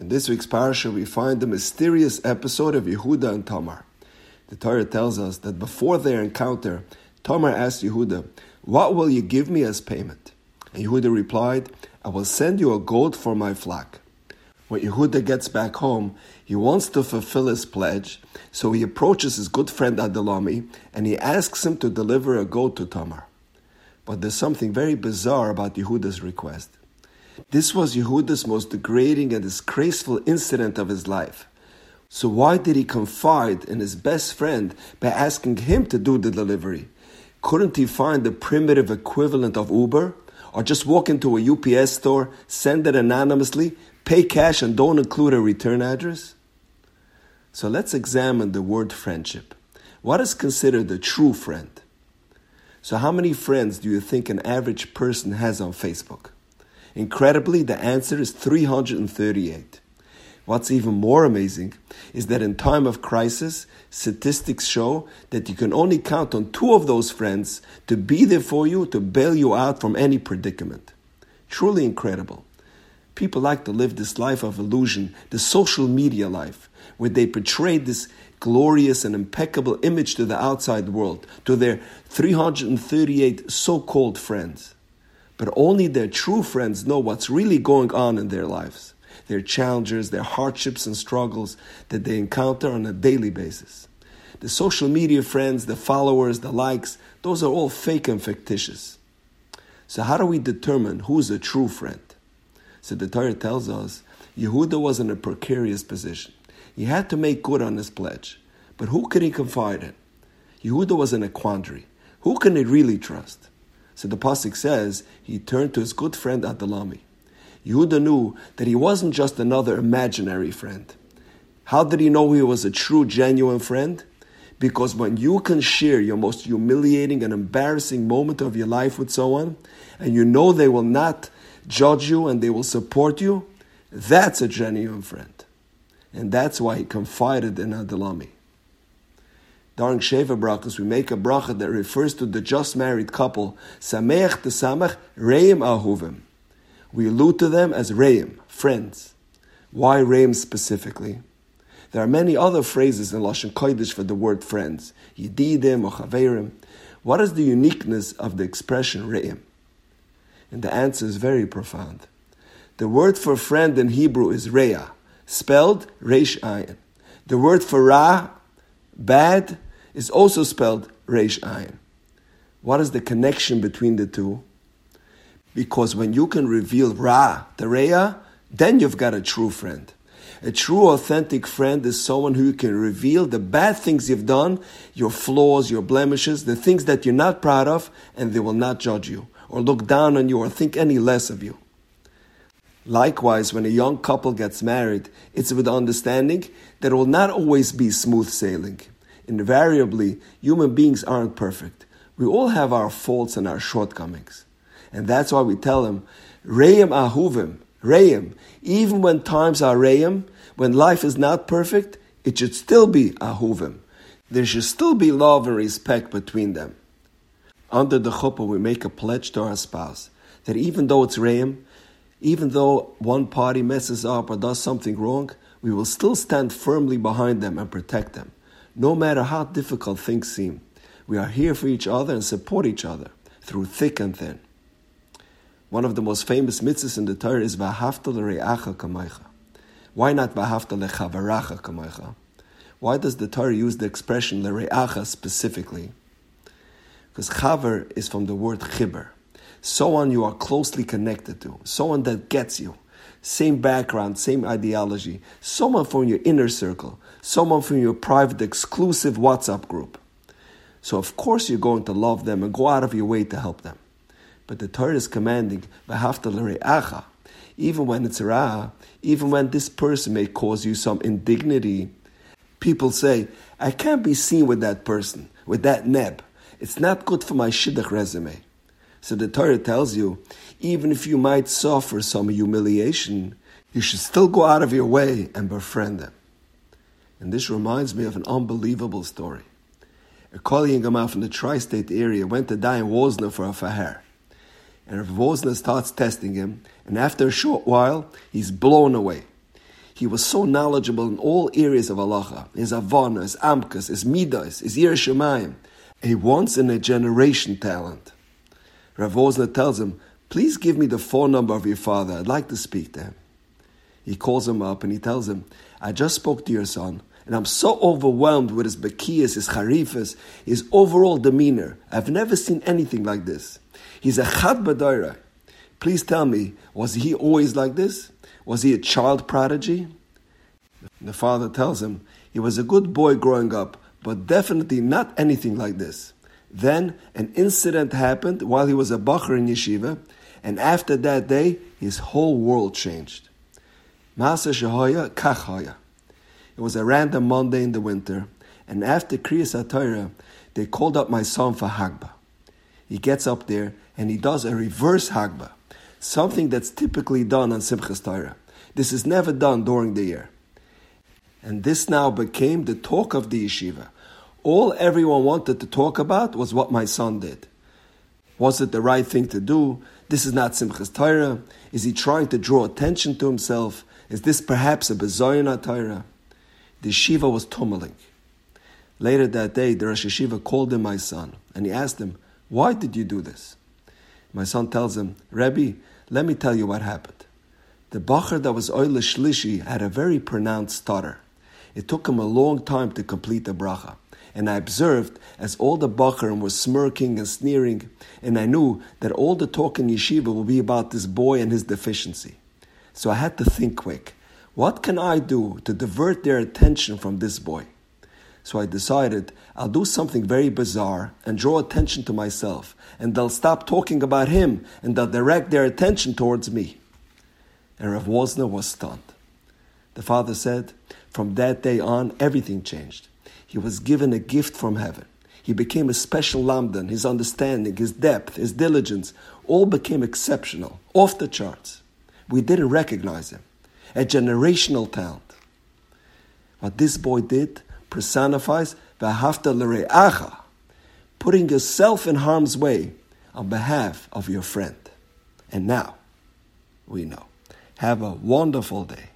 In this week's parasha, we find the mysterious episode of Yehuda and Tamar. The Torah tells us that before their encounter, Tamar asked Yehuda, What will you give me as payment? And Yehuda replied, I will send you a goat for my flock. When Yehuda gets back home, he wants to fulfill his pledge, so he approaches his good friend Adulami and he asks him to deliver a goat to Tamar. But there's something very bizarre about Yehuda's request. This was Yehuda's most degrading and disgraceful incident of his life. So why did he confide in his best friend by asking him to do the delivery? Couldn't he find the primitive equivalent of Uber? Or just walk into a UPS store, send it anonymously, pay cash, and don't include a return address? So let's examine the word friendship. What is considered a true friend? So, how many friends do you think an average person has on Facebook? Incredibly, the answer is 338. What's even more amazing is that in time of crisis, statistics show that you can only count on two of those friends to be there for you, to bail you out from any predicament. Truly incredible. People like to live this life of illusion, the social media life, where they portray this glorious and impeccable image to the outside world, to their 338 so called friends but only their true friends know what's really going on in their lives, their challenges, their hardships and struggles that they encounter on a daily basis. The social media friends, the followers, the likes, those are all fake and fictitious. So, how do we determine who's a true friend? So, the Torah tells us Yehuda was in a precarious position. He had to make good on his pledge. But who could he confide in? Yehuda was in a quandary. Who can he really trust? So the Pasuk says he turned to his good friend Adulami. Yehuda knew that he wasn't just another imaginary friend. How did he know he was a true, genuine friend? Because when you can share your most humiliating and embarrassing moment of your life with someone, and you know they will not judge you and they will support you, that's a genuine friend. And that's why he confided in Adulami. During Sheva brachas, we make a bracha that refers to the just married couple, Sameach Samach Reim Ahuvim. We allude to them as Reim, friends. Why Reim specifically? There are many other phrases in Lashon Kodesh for the word friends, Yedidim or Chaverim. What is the uniqueness of the expression Reim? And the answer is very profound. The word for friend in Hebrew is Reah, spelled Reish Ayin. The word for Ra, bad, is also spelled Reish Ayin. What is the connection between the two? Because when you can reveal Ra, the Reya, then you've got a true friend. A true, authentic friend is someone who can reveal the bad things you've done, your flaws, your blemishes, the things that you're not proud of, and they will not judge you, or look down on you, or think any less of you. Likewise, when a young couple gets married, it's with understanding that it will not always be smooth sailing invariably, human beings aren't perfect. We all have our faults and our shortcomings. And that's why we tell them, Reim ahuvim, Reim. Even when times are Reim, when life is not perfect, it should still be ahuvim. There should still be love and respect between them. Under the chuppah, we make a pledge to our spouse that even though it's Reim, even though one party messes up or does something wrong, we will still stand firmly behind them and protect them no matter how difficult things seem. We are here for each other and support each other through thick and thin. One of the most famous mitzvahs in the Torah is Vahafta l're'acha kamaycha. Why not Vahafta le'chavaracha kamaycha? Why does the Torah use the expression l're'acha specifically? Because chaver is from the word chiber, someone you are closely connected to, someone that gets you, same background, same ideology, someone from your inner circle, someone from your private exclusive WhatsApp group. So, of course, you're going to love them and go out of your way to help them. But the Torah is commanding, even when it's ra, even when this person may cause you some indignity. People say, I can't be seen with that person, with that neb. It's not good for my shidduch resume. So the Torah tells you, even if you might suffer some humiliation, you should still go out of your way and befriend them. And this reminds me of an unbelievable story. A colleague of mine from the tri-state area went to die in Wosner for a fahar. And Wosner starts testing him, and after a short while, he's blown away. He was so knowledgeable in all areas of halacha, his avana, his amkas, his midas, his yir shemayim, a once in a generation talent. Rav Wosner tells him, please give me the phone number of your father. I'd like to speak to him. He calls him up and he tells him, I just spoke to your son, and I'm so overwhelmed with his bekiyas, his charifas, his overall demeanor. I've never seen anything like this. He's a chad b'daira. Please tell me, was he always like this? Was he a child prodigy? The father tells him he was a good boy growing up, but definitely not anything like this. Then an incident happened while he was a bacher in yeshiva, and after that day, his whole world changed. Masa Shahoya Kachaya. It was a random Monday in the winter, and after Kriyas HaTorah, they called up my son for Hagba. He gets up there and he does a reverse Hagba something that's typically done on Simchas Torah. This is never done during the year. And this now became the talk of the yeshiva. All everyone wanted to talk about was what my son did. Was it the right thing to do? This is not Simchas Torah. Is he trying to draw attention to himself? Is this perhaps a Bezoyan Torah? The Shiva was tummeling. Later that day, the Rosh Yeshiva called him my son, and he asked him, Why did you do this? My son tells him, Rebbe, let me tell you what happened. The Bacher that was Oile Shlishi had a very pronounced stutter. It took him a long time to complete the bracha. And I observed as all the Bacharim were smirking and sneering, and I knew that all the talk in yeshiva will be about this boy and his deficiency. So I had to think quick. What can I do to divert their attention from this boy? So I decided I'll do something very bizarre and draw attention to myself, and they'll stop talking about him and they'll direct their attention towards me. And Rav Wosner was stunned. The father said, From that day on, everything changed. He was given a gift from heaven. He became a special lamdan. His understanding, his depth, his diligence, all became exceptional, off the charts. We didn't recognize him. A generational talent. What this boy did personifies v'hafta l're'acha, putting yourself in harm's way on behalf of your friend. And now, we know. Have a wonderful day.